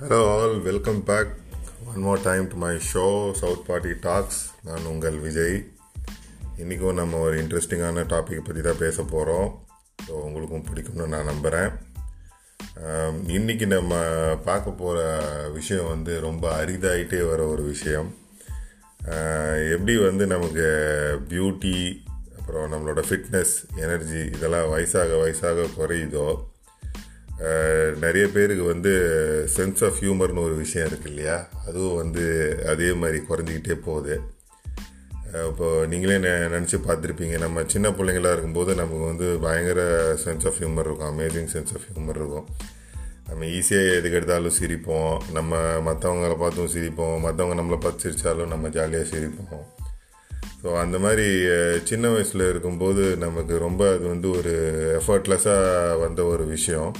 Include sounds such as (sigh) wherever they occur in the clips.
Hello all welcome back one more time to my show south party talks நான் உங்கள் விஜய். இன்றைக்கும் நம்ம ஒரு இன்ட்ரெஸ்டிங்கான டாப்பிக்கை பற்றி தான் பேச போகிறோம் ஸோ உங்களுக்கும் பிடிக்கும்னு நான் நம்புகிறேன் இன்றைக்கி நம்ம பார்க்க போகிற விஷயம் வந்து ரொம்ப அரிதாயிட்டே வர ஒரு விஷயம். எப்படி வந்து நமக்கு பியூட்டி அப்புறம் நம்மளோட ஃபிட்னஸ் எனர்ஜி இதெல்லாம் வயசாக வயசாக குறையுதோ நிறைய பேருக்கு வந்து சென்ஸ் ஆஃப் ஹியூமர்னு ஒரு விஷயம் இருக்கு இல்லையா? அதுவும் வந்து அதே மாதிரி குறைஞ்சிக்கிட்டே போகுது. இப்போது இப்போ நீங்களே நினச்சி பார்த்துருப்பீங்க நம்ம சின்ன பிள்ளைங்களா இருக்கும்போது நமக்கு வந்து பயங்கர சென்ஸ் ஆஃப் ஹியூமர் இருக்கும் அமேசிங் சென்ஸ் ஆஃப் ஹியூமர் இருக்கும். நம்ம ஈஸியாக எதுக்கு எடுத்தாலும் சிரிப்போம் நம்ம மற்றவங்கள பார்த்தும் சிரிப்போம் மற்றவங்க நம்மளை பார்த்து சிரித்தாலும் நம்ம ஜாலியாக சிரிப்போம். ஸோ அந்த மாதிரி சின்ன வயசில் இருக்கும்போது நமக்கு ரொம்ப அது வந்து ஒரு எஃபர்ட்லெஸ்ஸாக வந்த ஒரு விஷயம்.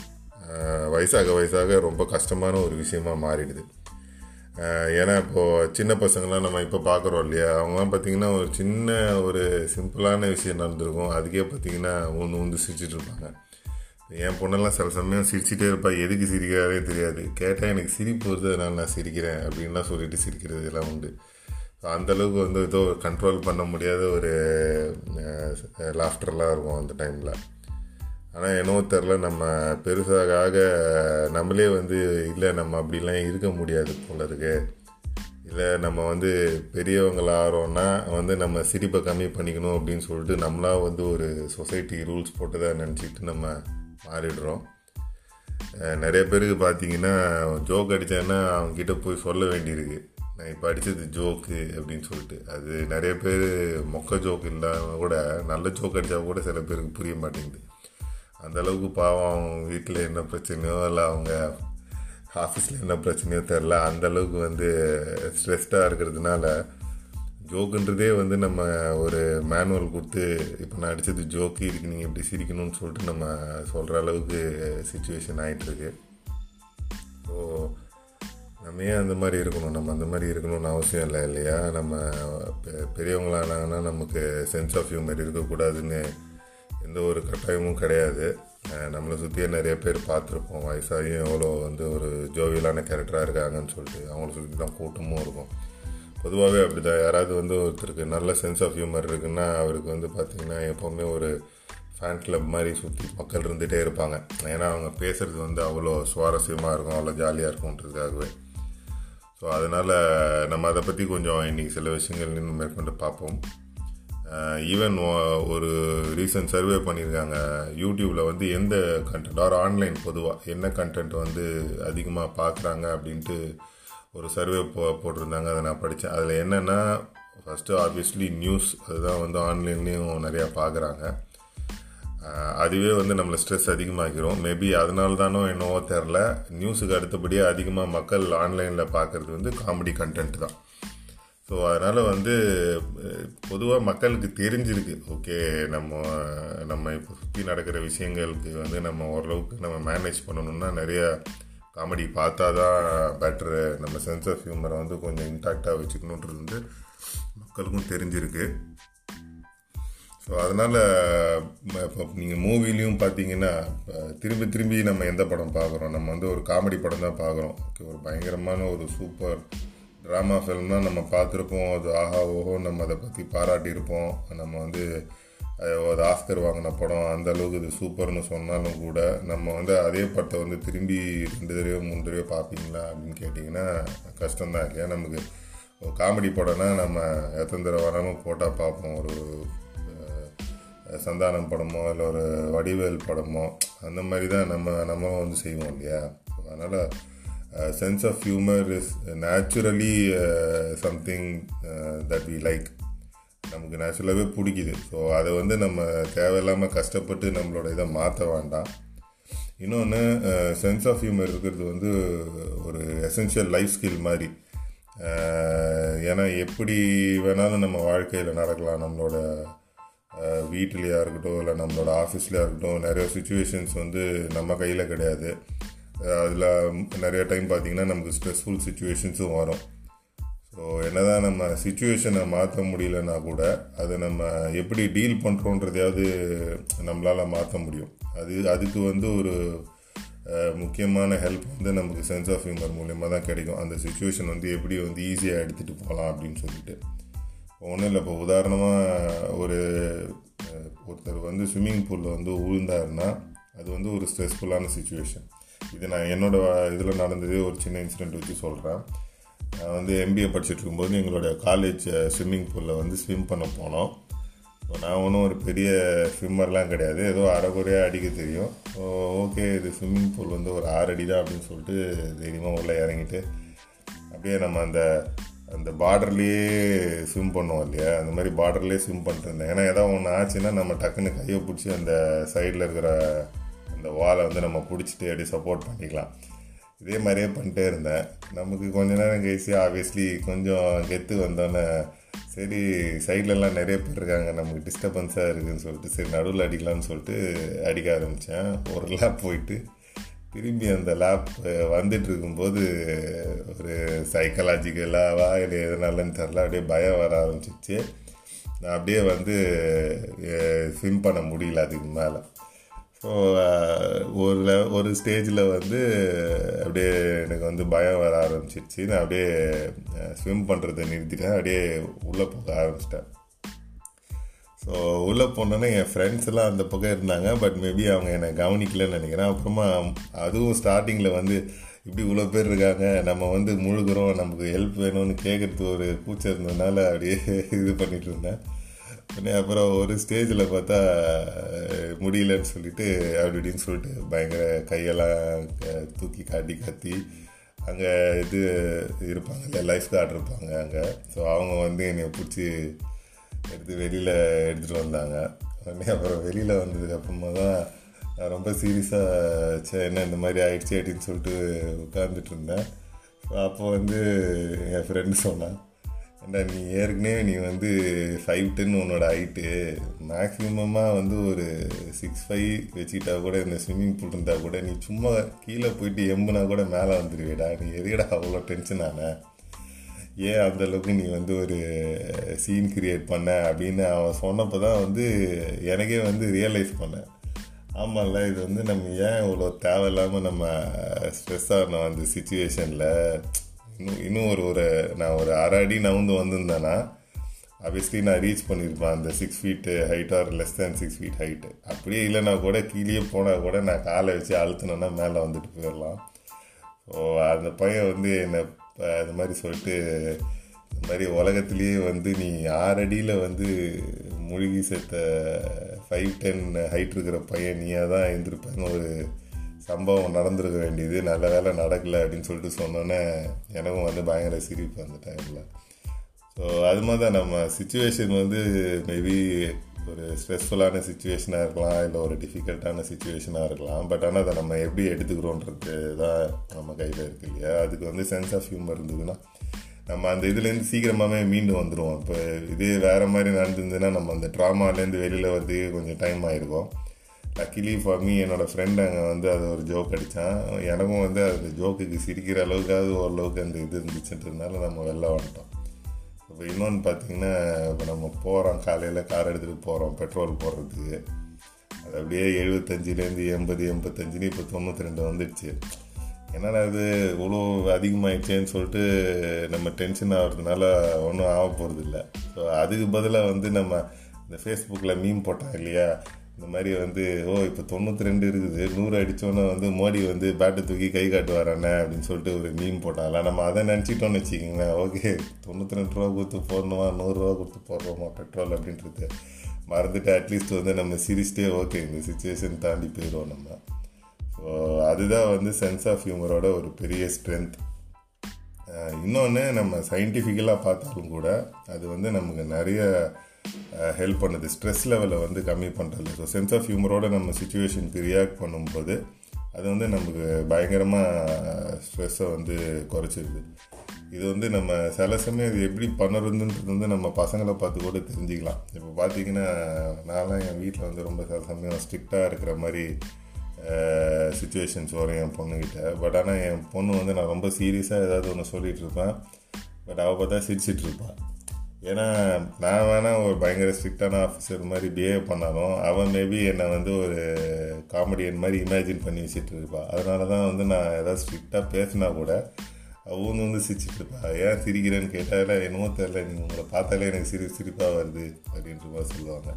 வயசாக வயசாக ரொம்ப கஷ்டமான ஒரு விஷயமா மாறிடுது. ஏன்னா இப்போது சின்ன பசங்களாம் நம்ம இப்போ பார்க்குறோம் இல்லையா? அவங்களாம் பார்த்தீங்கன்னா ஒரு சின்ன ஒரு சிம்பிளான விஷயம் நடந்திருக்கும். அதுக்கே பார்த்தீங்கன்னா ஊந்து ஊந்து சிரிச்சிட்டு இருப்பாங்க. என் பொண்ணெல்லாம் சில சமயம் சிரிச்சிட்டே இருப்பா. எதுக்கு சிரிக்கிறாரே தெரியாது. கேட்டால் எனக்கு சிரிப்பு வருது அதனால் நான் சிரிக்கிறேன் அப்படின்லாம் சொல்லிட்டு சிரிக்கிறது எல்லாம் உண்டு. அந்தளவுக்கு அந்த வந்து ஏதோ கண்ட்ரோல் பண்ண முடியாத ஒரு லாஃப்டர்லாம் இருக்கும் அந்த டைமில் ஆனால் என்னவோ தெரில நம்ம பெருசாக ஆக நம்மளே வந்து இல்லை நம்ம அப்படிலாம் இருக்க முடியாது போல இருக்கு. இல்லை நம்ம வந்து பெரியவங்கள ஆகிறோன்னா வந்து நம்ம சிரிப்பை கம்மி பண்ணிக்கணும் அப்படின்னு சொல்லிட்டு நம்மளா வந்து ஒரு சொசைட்டி ரூல்ஸ் போட்டு தான் நினச்சிக்கிட்டு நம்ம மாறிடுறோம். நிறைய பேருக்கு பார்த்தீங்கன்னா ஜோக் அடித்தேன்னா அவங்கக்கிட்ட போய் சொல்ல வேண்டியிருக்கு. நான் இப்போ அடித்தது ஜோக்கு அப்படின்னு சொல்லிட்டு. அது நிறைய பேர் மொக்க ஜோக் இல்லாமல் கூட நல்ல ஜோக் அடித்தா கூட சில பேருக்கு புரிய மாட்டேங்குது. அந்த அளவுக்கு பாவம் அவங்க வீட்டில் என்ன பிரச்சனையோ இல்லை அவங்க ஆஃபீஸில் என்ன பிரச்சனையோ தெரில. அந்தளவுக்கு வந்து ஸ்ட்ரெஸ்டாக இருக்கிறதுனால ஜோக்குன்றதே வந்து நம்ம ஒரு மேனுவல் கொடுத்து இப்போ நான் அடித்தது ஜோக்கு இதுக்கு நீங்கள் இப்படி சிரிக்கணும்னு சொல்லிட்டு நம்ம சொல்கிற அளவுக்கு சுச்சுவேஷன் ஆகிட்டுருக்கு ஸோ நம்ம ஏன் அந்த மாதிரி இருக்கணும்? நம்ம அந்த மாதிரி இருக்கணும்னு அவசியம் இல்லை இல்லையா? நம்ம பெ- பெரியவங்களானாங்கன்னா நமக்கு சென்ஸ் ஆஃப் ஹியூமர் இருக்கக்கூடாதுன்னு எந்த ஒரு கட்டாயமும் கிடையாது. நம்மளை சுற்றியே நிறைய பேர் பார்த்துருப்போம். வயசாகியும் எவ்வளோ வந்து ஒரு ஜோவியலான கேரக்டராக இருக்காங்கன்னு சொல்லிட்டு அவங்கள சுற்றி தான் கூட்டமும் இருக்கும். பொதுவாகவே அப்படி தான் யாராவது வந்து ஒருத்தருக்கு நல்ல சென்ஸ் ஆஃப் ஹியூமர் இருக்குன்னா அவருக்கு வந்து பார்த்திங்கன்னா எப்போவுமே ஒரு ஃபேன் கிளப் மாதிரி சுற்றி மக்கள் இருந்துகிட்டே இருப்பாங்க. ஏன்னா அவங்க பேசுகிறது வந்து அவ்வளோ சுவாரஸ்யமாக இருக்கும் அவ்வளோ ஜாலியாக இருக்கும்ன்றதுக்காகவே. ஸோ அதனால் நம்ம அதை பற்றி கொஞ்சம் இன்றைக்கி சில விஷயங்கள் இன்னும் மேற்கொண்டு பார்ப்போம். ஈவன் ஒரு ரீசன்ட் சர்வே பண்ணியிருக்காங்க. யூடியூப்பில் வந்து எந்த கண்டென்ட் ஆர் ஆன்லைன் பொதுவாக என்ன கண்டென்ட் வந்து அதிகமாக பார்க்குறாங்க அப்படின்ட்டு ஒரு சர்வே போ போட்டிருந்தாங்க. அதை நான் படித்தேன் அதில் என்னென்னா ஃபஸ்ட்டு ஆப்வியஸ்லி நியூஸ் அதுதான் வந்து ஆன்லைன்லேயும் நிறையா பார்க்குறாங்க அதுவே வந்து நம்மளை ஸ்ட்ரெஸ் அதிகமாக்கிரும். மேபி அதனால தானோ என்னவோ தெரில நியூஸுக்கு அடுத்தபடியாக அதிகமாக மக்கள் ஆன்லைனில் பார்க்குறது வந்து காமெடி கண்டென்ட் தான். ஸோ அதனால் வந்து பொதுவாக மக்களுக்கு தெரிஞ்சிருக்கு. ஓகே நம்ம நம்ம இப்போ சுற்றி நடக்கிற விஷயங்களுக்கு வந்து நம்ம ஓரளவுக்கு நம்ம மேனேஜ் பண்ணணும்னா நிறையா காமெடி பார்த்தா தான் பெட்ரு நம்ம சென்ஸ் ஆஃப் ஹியூமரை வந்து கொஞ்சம் இன்டாக்டாக வச்சுக்கணுன்றது வந்து மக்களுக்கும் தெரிஞ்சிருக்கு. ஸோ அதனால் இப்போ நீங்கள் மூவிலையும் பார்த்தீங்கன்னா திரும்பி திரும்பி நம்ம எந்த படம் பார்க்குறோம்? நம்ம வந்து ஒரு காமெடி படம் தான் பார்க்குறோம். ஓகே ஒரு பயங்கரமான ஒரு சூப்பர் ட்ராமா ஃபிலிம் நம்ம பார்த்துருப்போம். அது ஆஹா ஓஹோ நம்ம அதை பற்றி பாராட்டியிருப்போம். நம்ம வந்து அது அது ஆஸ்கர் வாங்கின படம். அந்த அளவுக்கு இது சூப்பர்னு சொன்னாலும் கூட நம்ம வந்து அதே படத்தை வந்து திரும்பி ரெண்டு தடவையோ மூணு தடவையோ பார்ப்பீங்களா அப்படின்னு கேட்டிங்கன்னா கஷ்டம்தான் இல்லையா? நமக்கு ஒரு காமெடி படம்னா நம்ம எத்தனை தடவை வராமல் போட்டால் பார்ப்போம். ஒரு சந்தானம் படமோ இல்லை ஒரு வடிவேல் படமோ அந்த மாதிரி தான் நம்ம நம்மளும் வந்து செய்வோம் இல்லையா? அதனால் sense of humour is naturally something that we like நமக்கு நேச்சுரலாகவே பிடிக்குது. ஸோ அதை வந்து நம்ம தேவையில்லாமல் கஷ்டப்பட்டு நம்மளோட இதை மாற்ற வேண்டாம். இன்னொன்று சென்ஸ் ஆஃப் ஹியூமர் இருக்கிறது வந்து ஒரு எசென்ஷியல் லைஃப் ஸ்கில் மாதிரி. ஏன்னா எப்படி வேணாலும் நம்ம வாழ்க்கையில் நடக்கலாம். நம்மளோட வீட்டிலையா இருக்கட்டும் இல்லை நம்மளோட ஆஃபீஸ்லையா இருக்கட்டும் நிறைய சுச்சுவேஷன்ஸ் வந்து நம்ம கையில் கிடையாது. அதில் நிறைய டைம் பார்த்திங்கன்னா நமக்கு ஸ்ட்ரெஸ்ஃபுல் சுச்சுவேஷன்ஸும் வரும். ஸோ என்ன தான் நம்ம சுச்சுவேஷனை மாற்ற முடியலன்னா கூட அதை நம்ம எப்படி டீல் பண்ணுறோன்றதையாவது நம்மளால் மாற்ற முடியும். அது அதுக்கு வந்து ஒரு முக்கியமான ஹெல்ப் வந்து நமக்கு சென்ஸ் ஆஃப் ஹியூமர் மூலியமாக தான் கிடைக்கும். அந்த சுச்சுவேஷன் வந்து எப்படி வந்து ஈஸியாக எடுத்துகிட்டு போகலாம் அப்படின்னு சொல்லிட்டு. ஒன்றும் இல்லை இப்போ உதாரணமாக ஒரு ஒருத்தர் வந்து ஸ்விம்மிங் பூலில் வந்து உழுந்தாருன்னா அது வந்து ஒரு ஸ்ட்ரெஸ்ஃபுல்லான சுச்சுவேஷன் இது நான் என்னோடய இதில் நடந்தது ஒரு சின்ன இன்சிடெண்ட் வச்சு சொல்கிறேன் நான் வந்து எம்பிஏ படிச்சுட்டு இருக்கும்போது எங்களோட காலேஜ் ஸ்விம்மிங் பூலில் வந்து ஸ்விம் பண்ண போனோம். ஸோ நான் ஒன்றும் ஒரு பெரிய ஸ்விம்மர்லாம் கிடையாது. ஏதோ அரைக்குறையாக அடிக்க தெரியும். ஓகே இது ஸ்விம்மிங் பூல் வந்து ஒரு ஆறு அடி தான் அப்படின்னு சொல்லிட்டு தைரியமாக உள்ளே இறங்கிட்டு அப்படியே நம்ம அந்த அந்த பார்டர்லேயே ஸ்விம் பண்ணுவோம் இல்லையா? அந்த மாதிரி பார்டர்லேயே ஸ்விம் பண்ணிட்டு இருந்தேன். ஏன்னா ஏதாவது ஒன்று ஆச்சுன்னா நம்ம டக்குன்னு கையை பிடிச்சி அந்த சைடில் இருக்கிற இந்த வாலை வந்து நம்ம பிடிச்சிட்டு அப்படியே சப்போர்ட் பண்ணிக்கலாம். இதே மாதிரியே பண்ணிட்டே இருந்தேன். நமக்கு கொஞ்ச நேரம் கழிச்சு ஆப்வியஸ்லி கொஞ்சம் கெத்து வந்தோன்னே சரி சைட்லலாம் நிறைய பேர் இருக்காங்க. நமக்கு டிஸ்டர்பன்ஸாக இருக்குதுன்னு சொல்லிட்டு சரி நடுவில் அடிக்கலாம்னு சொல்லிட்டு அடிக்க ஆரம்பித்தேன் ஒரு லேப் போயிட்டு திரும்பி அந்த லேப் வந்துட்டு இருக்கும்போது ஒரு சைக்கலாஜிக்கலாவா இல்லை எதனாலன்னு தெரில அப்படியே பயம் வர ஆரம்பிச்சிச்சு நான் அப்படியே வந்து ஸ்விம் பண்ண முடியல அதுக்கு மேலே. ஸோ uh, ஒரு ஒரு ஸ்டேஜில் வந்து அப்படியே எனக்கு வந்து பயம் வர ஆரம்பிச்சிருச்சு. நான் அப்படியே ஸ்விம் பண்ணுறதை நிறுத்திட்டேன். அப்படியே உள்ளே போக ஆரம்பிச்சிட்டேன். ஸோ உள்ளே போனோன்னே என் ஃப்ரெண்ட்ஸ் எல்லாம் அந்த பக்கம் இருந்தாங்க. பட் மேபி அவங்க என்னை கவனிக்கலன்னு நினைக்கிறேன். அப்புறமா அதுவும் ஸ்டார்டிங்கில் வந்து இப்படி இவ்வளோ பேர் இருக்காங்க. நம்ம வந்து முழுகிறோம். நமக்கு ஹெல்ப் வேணும்னு கேட்குறது ஒரு கூச்சம் இருந்ததுனால அப்படியே (laughs) இது பண்ணிகிட்டு இருந்தேன். அப்புறம் ஒரு ஸ்டேஜில் பார்த்தா முடியலன்னு சொல்லிட்டு அப்படி இப்படின்னு சொல்லிட்டு பயங்கர கையெல்லாம் தூக்கி காட்டி கத்தி அங்கே இது இருப்பாங்க இல்லை லைஃப் கார்டு இருப்பாங்க அங்கே. ஸோ அவங்க வந்து என்னை பிடிச்சி எடுத்து வெளியில் எடுத்துகிட்டு வந்தாங்க. உடனே அப்புறம் வெளியில் வந்ததுக்கப்புறமா தான் நான் ரொம்ப சீரியஸாக சே என்ன இந்த மாதிரி ஆயிடுச்சு அப்படின்னு சொல்லிட்டு உட்காந்துட்டு இருந்தேன். ஸோ அப்போ வந்து என் ஃப்ரெண்டு சொன்னான் ஏண்டா நீ ஏற்கனவே நீ வந்து ஃபைவ் டென் உன்னோட ஹைட்டு மேக்ஸிமமாக வந்து ஒரு சிக்ஸ் ஃபைவ் வச்சுக்கிட்டா கூட இந்த ஸ்விம்மிங் பூல் இருந்தால் கூட நீ சும்மா கீழே போயிட்டு எம்புனா கூட மேலே வந்துடுவேடா நீ எதுக்கடா அவ்வளோ டென்ஷன் ஆன? ஏன் அந்தளவுக்கு நீ வந்து ஒரு சீன் கிரியேட் பண்ண? அப்படின்னு அவன் சொன்னப்போ தான் வந்து எனக்கே வந்து ரியலைஸ் பண்ணேன் ஆமாம்ல இது வந்து நம்ம ஏன் இவ்வளோ தேவையில்லாமல் நம்ம ஸ்ட்ரெஸ் ஆகணும் அந்த சுச்சுவேஷனில் இன்னும் இன்னும் ஒரு ஒரு நான் ஒரு அரை அடி நவுந்து வந்திருந்தேன்னா ஆப்வியஸ்லி நான் ரீச் பண்ணியிருப்பேன் அந்த six feet height or less than six feet height அப்படியே இல்லைனா கூட கீழே போனால் கூட நான் காலை வச்சு அழுத்தினேன்னா மேலே வந்துட்டு போயிடலாம். ஸோ அந்த பையன் வந்து என்னை அது மாதிரி சொல்லிட்டு இந்த மாதிரி உலகத்துலேயே வந்து நீ ஆறடியில் வந்து மூழ்கி செத்த ஃபைவ் டென் ஹைட் இருக்கிற பையன் நீயாக தான் எழுந்திருப்பேன்னு ஒரு சம்பவம் நடந்திருக்க வேண்டியது நல்ல வேலை நடக்கலை அப்படின்னு சொல்லிட்டு சொன்னோன்னே எனக்கும் வந்து பயங்கர சிரிப்பு அந்த டைமில் ஸோ அது மாதிரி தான் நம்ம சுச்சுவேஷன் வந்து மேபி ஒரு ஸ்ட்ரெஸ்ஃபுல்லான சுச்சுவேஷனாக இருக்கலாம் இல்லை ஒரு டிஃபிகல்ட்டான சுச்சுவேஷனாக இருக்கலாம். பட் ஆனால் அதை நம்ம எப்படி எடுத்துக்கிறோன்றது தான் நம்ம கையில் இருக்கு இல்லையா? அதுக்கு வந்து சென்ஸ் ஆஃப் ஹியூமர் இருந்ததுன்னா நம்ம அந்த இதுலேருந்து சீக்கிரமாகவே மீண்டு வந்துடுவோம் இப்போ இதே வேறு மாதிரி நடந்துருந்துன்னா நம்ம அந்த ட்ராமாலேருந்து வெளியில் வரதுக்கு கொஞ்சம் டைம் ஆகிருக்கும் லக்கிலி ஃபார் மீ என்னோடய ஃப்ரெண்ட் அங்கே வந்து அது ஒரு ஜோக் அடித்தான் எனக்கும் வந்து அந்த ஜோக்குக்கு சிரிக்கிற அளவுக்காவது ஓரளவுக்கு அந்த இது இருந்துச்சுன்றதுனால நம்ம வெளில வந்துட்டோம். இப்போ இன்னொன்று பார்த்திங்கன்னா இப்போ நம்ம போகிறோம் காலையில் கார் எடுத்துகிட்டு போகிறோம் பெட்ரோல் போடுறதுக்கு. அது அப்படியே எழுபத்தஞ்சிலேருந்து எண்பது எண்பத்தஞ்சுன்னு இப்போ தொண்ணூற்றி ரெண்டு வந்துடுச்சு. என்னடா அது இவ்வளோ அதிகமாகிடுச்சேன்னு சொல்லிட்டு நம்ம டென்ஷன் ஆகிறதுனால ஒன்றும் ஆக போகிறது இல்லை ஸோ அதுக்கு பதிலாக வந்து நம்ம இந்த ஃபேஸ்புக்கில் மீன் போட்டாங்க இல்லையா? இந்த மாதிரி வந்து ஓ இப்போ தொண்ணூற்றி ரெண்டு இருக்குது. நூறு அடித்தோன்னே வந்து மோடி வந்து பேட்டை தூக்கி கை காட்டுவாரானே அப்படின்னு சொல்லிட்டு ஒரு மீன் போட்டாங்களா நம்ம அதை நினச்சிட்டோம்னு வச்சுக்கிங்களேன். ஓகே தொண்ணூற்றி ரெண்டு ரூபா கொடுத்து போடணுமா? நூறுரூவா கொடுத்து போடுறோமா? பெட்ரோல் அப்படின்றது. மறந்துட்டு அட்லீஸ்ட் வந்து நம்ம சிரிச்சிட்டே ஓகே இந்த சுச்சுவேஷன் தாண்டி போயிடுவோம் நம்ம. ஸோ அதுதான் வந்து சென்ஸ் ஆஃப் ஹியூமரோட ஒரு பெரிய ஸ்ட்ரென்த் இன்னொன்று நம்ம சயின்டிஃபிக்கலாக பார்த்தாலும் கூட அது வந்து நமக்கு நிறைய ஹெல்ப் பண்ணுது. ஸ்ட்ரெஸ் லெவலை வந்து கம்மி பண்ணுறது ஸோ சென்ஸ் ஆஃப் ஹியூமரோட நம்ம சுச்சுவேஷனுக்கு ரியாக்ட் பண்ணும்போது அது வந்து நமக்கு பயங்கரமாக ஸ்ட்ரெஸ்ஸை வந்து குறைச்சிருது. இது வந்து நம்ம சில சமயம் இது எப்படி பண்ணுறதுன்றது வந்து நம்ம பசங்களை பார்த்து கூட தெரிஞ்சுக்கலாம். இப்போ பார்த்தீங்கன்னா நான்லாம் என் வீட்டில் வந்து ரொம்ப சில சமயம் ஸ்ட்ரிக்டாக இருக்கிற மாதிரி சுச்சுவேஷன்ஸ் வரும் என் பொண்ணுக்கிட்ட பட் ஆனால் என் பொண்ணு வந்து நான் ரொம்ப சீரியஸாக ஏதாவது ஒன்று சொல்லிகிட்டு இருப்பேன். பட் அவள் பார்த்தா சிரிச்சிட்டு இருப்பாள் ஏன்னா நான் வேணால் ஒரு பயங்கர ஸ்ட்ரிக்டான ஆஃபீஸர் மாதிரி பிஹேவ் பண்ணாலும் அவன் மேபி என்னை வந்து ஒரு காமெடியன் மாதிரி இமேஜின் பண்ணி வச்சுட்டு இருப்பாள் அதனால தான் வந்து நான் ஏதாவது ஸ்ட்ரிக்டாக பேசினா கூட அவனு வந்து சிரிச்சிட்டு இருப்பா. ஏன் சிரிக்கிறேன்னு கேட்டால என்னமோ தெரில நீ உங்களை பார்த்தாலே எனக்கு சிரி சிரிப்பாக வருது. அப்படின்ற மாதிரி சொல்லுவாங்க.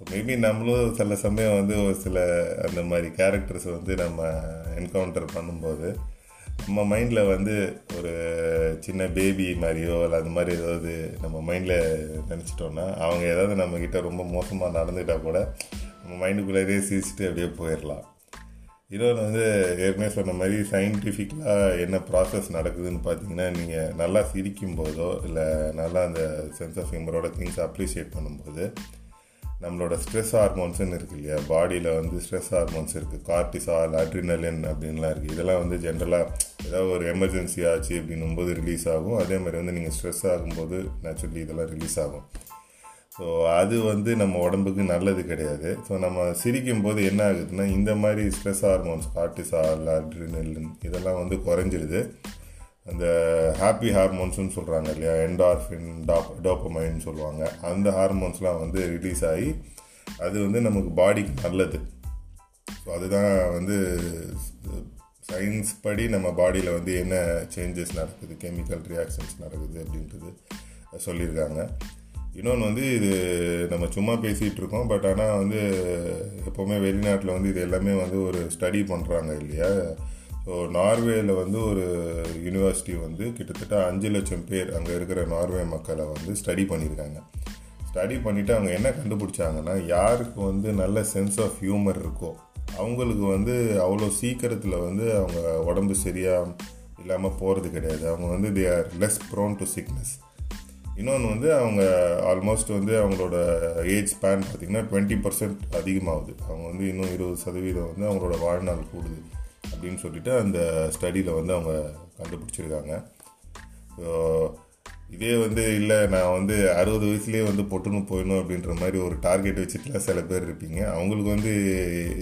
ஸோ மேபி நம்மளும் சில சமயம் வந்து ஒரு சில அந்த மாதிரி கேரக்டர்ஸை வந்து நம்ம என்கவுண்டர் பண்ணும்போது நம்ம மைண்டில் வந்து ஒரு சின்ன பேபி மாதிரியோ இல்லை அந்த மாதிரி ஏதாவது நம்ம மைண்டில் நினச்சிட்டோன்னா அவங்க ஏதாவது நம்மக்கிட்ட ரொம்ப மோசமாக நடந்துக்கிட்டால் கூட நம்ம மைண்டுக்குள்ளேயே சிரிச்சுட்டு அப்படியே போயிடலாம் இன்னொன்று வந்து ஏற்கனவே சொன்ன மாதிரி சயின்டிஃபிக்கலாக என்ன ப்ராசஸ் நடக்குதுன்னு பார்த்தீங்கன்னா நீங்கள் நல்லா சிரிக்கும் போதோ இல்லை நல்லா அந்த சென்ஸ் ஆஃப் ஹியூமரோட திங்ஸ் அப்ரிஷியேட் பண்ணும்போது நம்மளோட ஸ்ட்ரெஸ் ஹார்மோன்ஸ்னு இருக்குது இல்லையா? பாடியில் வந்து ஸ்ட்ரெஸ் ஹார்மோன்ஸ் இருக்குது கார்டிசால் அட்ரினலின் அப்படின்லாம் இருக்குது இதெல்லாம் வந்து ஜென்ரலாக ஏதாவது ஒரு எமர்ஜென்சி ஆச்சு அப்படின்னும் போது ரிலீஸ் ஆகும். அதே மாதிரி வந்து நீங்கள் ஸ்ட்ரெஸ் ஆகும்போது நேச்சுரலி இதெல்லாம் ரிலீஸ் ஆகும். ஸோ அது வந்து நம்ம உடம்புக்கு நல்லது கிடையாது. ஸோ நம்ம சிரிக்கும் போது என்ன ஆகுதுன்னா இந்த மாதிரி ஸ்ட்ரெஸ் ஹார்மோன்ஸ் கார்டிசால் அட்ரினலின் இதெல்லாம் வந்து குறைஞ்சிருது அந்த ஹாப்பி ஹார்மோன்ஸ்னு சொல்கிறாங்க இல்லையா? என்டார்ஃபின் டாப் டோப்பமைன்னு சொல்லுவாங்க. அந்த ஹார்மோன்ஸ்லாம் வந்து ரிலீஸ் ஆகி அது வந்து நமக்கு பாடிக்கு நல்லது. ஸோ அதுதான் வந்து சயின்ஸ் படி நம்ம பாடியில் வந்து என்ன சேஞ்சஸ் நடக்குது கெமிக்கல் ரியாக்ஷன்ஸ் நடக்குது அப்படின்றது சொல்லியிருக்காங்க. இன்னொன்று வந்து இது நம்ம சும்மா பேசிகிட்டு இருக்கோம் பட் ஆனால் வந்து எப்போவுமே வெளிநாட்டில் வந்து இது எல்லாமே வந்து ஒரு ஸ்டடி பண்ணுறாங்க இல்லையா? ஸோ நார்வேயில் வந்து ஒரு யூனிவர்சிட்டி வந்து கிட்டத்தட்ட அஞ்சு லட்சம் பேர் அங்கே இருக்கிற நார்வே மக்களை வந்து ஸ்டடி பண்ணியிருக்காங்க. ஸ்டடி பண்ணிவிட்டு அவங்க என்ன கண்டுபிடிச்சாங்கன்னா யாருக்கு வந்து நல்ல சென்ஸ் ஆஃப் ஹியூமர் இருக்கோ அவங்களுக்கு வந்து அவ்வளோ சீக்கிரத்தில் வந்து அவங்க உடம்பு சரியாக இல்லாமல் போகிறது கிடையாது. அவங்க வந்து they are less prone to sickness இன்னொன்று வந்து அவங்க ஆல்மோஸ்ட் வந்து அவங்களோட ஏஜ் ஸ்பேன் பார்த்திங்கன்னா டுவெண்ட்டி பர்சன்ட் அதிகமாகுது. அவங்க வந்து இன்னும் இருபது சதவீதம் வந்து அவங்களோட வாழ்நாள் கூடுது. அப்படின்னு சொல்லிட்டு அந்த ஸ்டடியில் வந்து அவங்க கண்டுபிடிச்சிருக்காங்க. ஸோ இதே வந்து இல்லை நான் வந்து அறுபது வயசுலேயே வந்து பொட்டுன்னு போயிடணும் அப்படின்ற மாதிரி ஒரு டார்கெட் வச்சுட்டுலாம் சில பேர் இருப்பீங்க. அவங்களுக்கு வந்து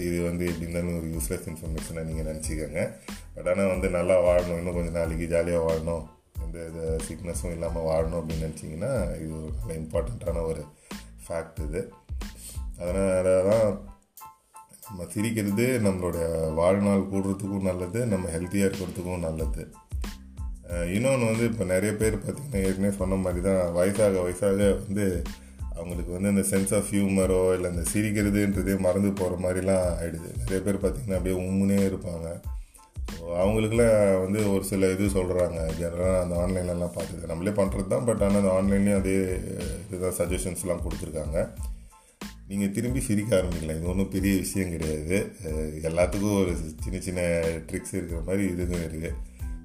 இது வந்து எப்படி இருந்தாலும் ஒரு யூஸ்லெஸ் இன்ஃபர்மேஷனாக நீங்கள் நினச்சிக்கோங்க. பட் ஆனால் வந்து நல்லா வாழணும் இன்னும் கொஞ்சம் நாளைக்கு ஜாலியாக வாழணும். எந்த இது சிக்னஸும் இல்லாமல் வாழணும் அப்படின்னு நினச்சிங்கன்னா இது ஒரு நல்ல இம்பார்ட்டண்ட்டான ஒரு ஃபேக்ட் இது. அதனால தான் நம்ம சிரிக்கிறது நம்மளோட வாழ்நாள் கூடுறதுக்கும் நல்லது நம்ம ஹெல்த்தியாக இருக்கிறதுக்கும் நல்லது. இன்னொன்று வந்து இப்போ நிறைய பேர் பார்த்திங்கன்னா ஏற்கனவே சொன்ன மாதிரி தான் வயசாக வயசாக வந்து அவங்களுக்கு வந்து அந்த சென்ஸ் ஆஃப் ஹியூமரோ இல்லை அந்த சிரிக்கிறதுன்றதே மறந்து போகிற மாதிரிலாம் ஆகிடுது நிறைய பேர் பார்த்திங்கன்னா அப்படியே உம்முனே இருப்பாங்க. ஸோ அவங்களுக்குலாம் வந்து ஒரு சில இது சொல்கிறாங்க ஜெனரலாக அந்த ஆன்லைன்லலாம் பார்த்துருக்கேன் நம்மளே பண்ணுறது தான் பட் ஆனால் அந்த ஆன்லைன்லேயும் அதே இதுதான் சஜஷன்ஸ்லாம் கொடுத்துருக்காங்க. நீங்கள் திரும்பி சிரிக்க ஆரம்பிக்கலாம். இது ஒன்றும் பெரிய விஷயம் கிடையாது. எல்லாத்துக்கும் ஒரு சின்ன சின்ன ட்ரிக்ஸ் இருக்கிற மாதிரி இதுவும் இருக்குது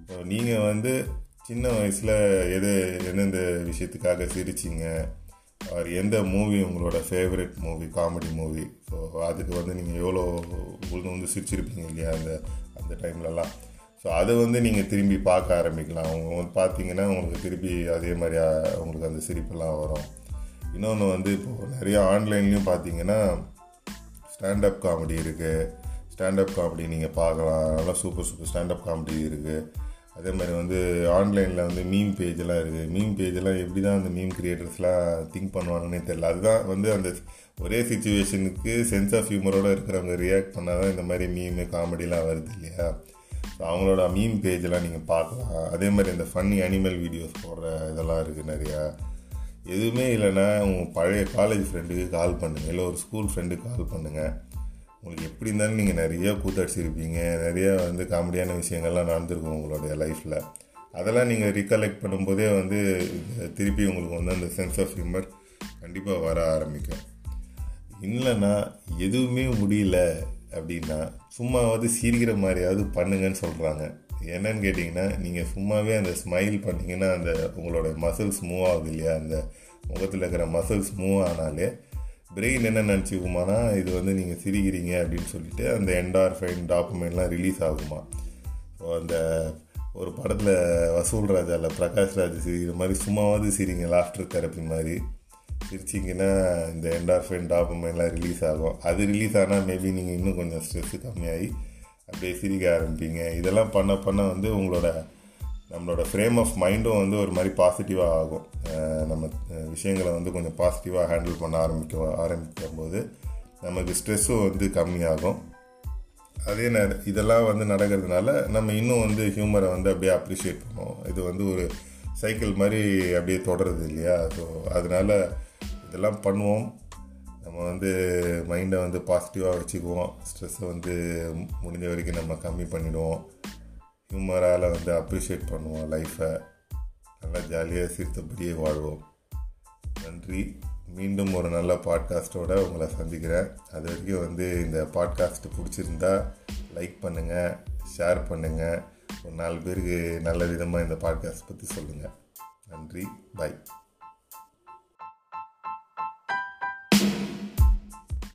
ஸோ நீங்கள் வந்து சின்ன வயசில் எது எந்தெந்த விஷயத்துக்காக சிரிச்சிங்க? ஆர் எந்த மூவி உங்களோட favourite movie comedy movie so அதுக்கு வந்து நீங்கள் எவ்வளோ உங்களுக்கு வந்து சிரிச்சிருப்பீங்க இல்லையா அந்த அந்த டைம்லலாம் ஸோ அதை வந்து நீங்கள் திரும்பி பார்க்க ஆரம்பிக்கலாம். அவங்க வந்து பார்த்தீங்கன்னா உங்களுக்கு திருப்பி அதே மாதிரி உங்களுக்கு அந்த சிரிப்பெல்லாம் வரும். இன்னொன்று வந்து இப்போது நிறையா ஆன்லைன்லேயும் பார்த்தீங்கன்னா ஸ்டாண்டப் காமெடி இருக்குது ஸ்டாண்டப் காமெடி நீங்கள் பார்க்கலாம். நல்லா சூப்பர் சூப்பர் ஸ்டாண்டப் காமெடி இருக்குது அதே மாதிரி வந்து ஆன்லைனில் வந்து மீம் பேஜெல்லாம் இருக்குது மீம் பேஜெல்லாம் எப்படி தான் அந்த மீம் க்ரியேட்டர்ஸ்லாம் திங்க் பண்ணுவாங்கன்னே தெரில அதுதான் வந்து அந்த ஒரே சுச்சுவேஷனுக்கு சென்ஸ் ஆஃப் ஹியூமரோடு இருக்கிறவங்க ரியாக்ட் பண்ணால் தான் இந்த மாதிரி மீமு காமெடிலாம் வருது இல்லையா? ஸோ அவங்களோட மீம் பேஜெல்லாம் நீங்கள் பார்க்கலாம். அதே மாதிரி இந்த ஃபன்னி அனிமல் வீடியோஸ் போடுற இதெல்லாம் இருக்குது நிறையா. எதுவுமே இல்லைன்னா உங்கள் பழைய காலேஜ் ஃப்ரெண்டுக்கு கால் பண்ணுங்கள் இல்லை ஒரு ஸ்கூல் ஃப்ரெண்டுக்கு கால் பண்ணுங்கள் உங்களுக்கு எப்படி இருந்தாலும் நீங்கள் நிறைய கூத்தடிச்சிருப்பீங்க. நிறைய வந்து காமெடியான விஷயங்கள்லாம் நடந்திருக்கும் உங்களுடைய லைஃப்பில் அதெல்லாம் நீங்கள் ரீகலெக்ட் பண்ணும்போதே வந்து திருப்பி உங்களுக்கு வந்து அந்த சென்ஸ் ஆஃப் ஹியூமர் கண்டிப்பாக வர ஆரம்பிக்கும். இல்லைன்னா எதுவுமே முடியல அப்படின்னா சும்மாவது சிரிக்கிற மாதிரியாவது பண்ணுங்கன்னு சொல்கிறாங்க என்னன்னு கேட்டிங்கன்னா நீங்கள் சும்மாவே அந்த ஸ்மைல் பண்ணிங்கன்னா அந்த உங்களோட மசில்ஸ் மூவ் ஆகுது இல்லையா? அந்த முகத்தில் இருக்கிற மசில்ஸ் மூவ் ஆனாலே பிரெயின் என்ன நினச்சிக்குமானா இது வந்து நீங்கள் சிரிக்கிறீங்க அப்படின்னு சொல்லிட்டு அந்த என்டார்ஃபைன் டாக்குமெண்ட்லாம் ரிலீஸ் ஆகுமா? ஸோ அந்த ஒரு படத்தில் வசூல் ராஜாவில் பிரகாஷ் ராஜ் சிரிக்கிற மாதிரி சும்மாவது சிரிங்க லாஃப்டர் தெரப்பி மாதிரி. சிரிச்சிங்கன்னா இந்த என்டார்ஃபைன் டாக்குமெண்ட்லாம் ரிலீஸ் ஆகும். அது ரிலீஸ் ஆனால் மேபி நீங்கள் இன்னும் கொஞ்சம் ஸ்ட்ரெஸ்ஸு கம்மியாகி அப்படியே சிரிக்க ஆரம்பிப்பீங்க. இதெல்லாம் பண்ண பண்ண வந்து உங்களோட நம்மளோட ஃப்ரேம் ஆஃப் மைண்டும் வந்து ஒரு மாதிரி பாசிட்டிவாக ஆகும். நம்ம விஷயங்களை வந்து கொஞ்சம் பாசிட்டிவாக ஹேண்டில் பண்ண ஆரம்பிக்க ஆரம்பிக்கும் போது நமக்கு ஸ்ட்ரெஸ்ஸும் வந்து கம்மியாகும். அதே நேரம் இதெல்லாம் வந்து நடக்கிறதுனால நம்ம இன்னும் வந்து ஹியூமரை வந்து அப்படியே அப்ரிஷியேட் பண்ணுவோம். இது வந்து ஒரு சைக்கிள் மாதிரி அப்படியே தொடருது இல்லையா? ஸோ அதனால இதெல்லாம் பண்ணுவோம். நம்ம வந்து மைண்டை வந்து பாசிட்டிவாக வச்சுக்குவோம். ஸ்ட்ரெஸ்ஸை வந்து முடிஞ்ச வரைக்கும் நம்ம கம்மி பண்ணிவிடுவோம் ஹியூமரால் வந்து அப்ரிஷியேட் பண்ணுவோம் லைஃப்பை நல்லா ஜாலியாக சிரித்தபடியே வாழ்வோம். நன்றி. மீண்டும் ஒரு நல்ல பாட்காஸ்ட்டோடு உங்களை சந்திக்கிறேன். அது வரைக்கும் வந்து இந்த பாட்காஸ்ட்டு பிடிச்சிருந்தா லைக் பண்ணுங்கள் ஷேர் பண்ணுங்கள் ஒரு நாலு பேருக்கு நல்ல விதமாக இந்த பாட்காஸ்ட் பற்றி சொல்லுங்கள் நன்றி. பை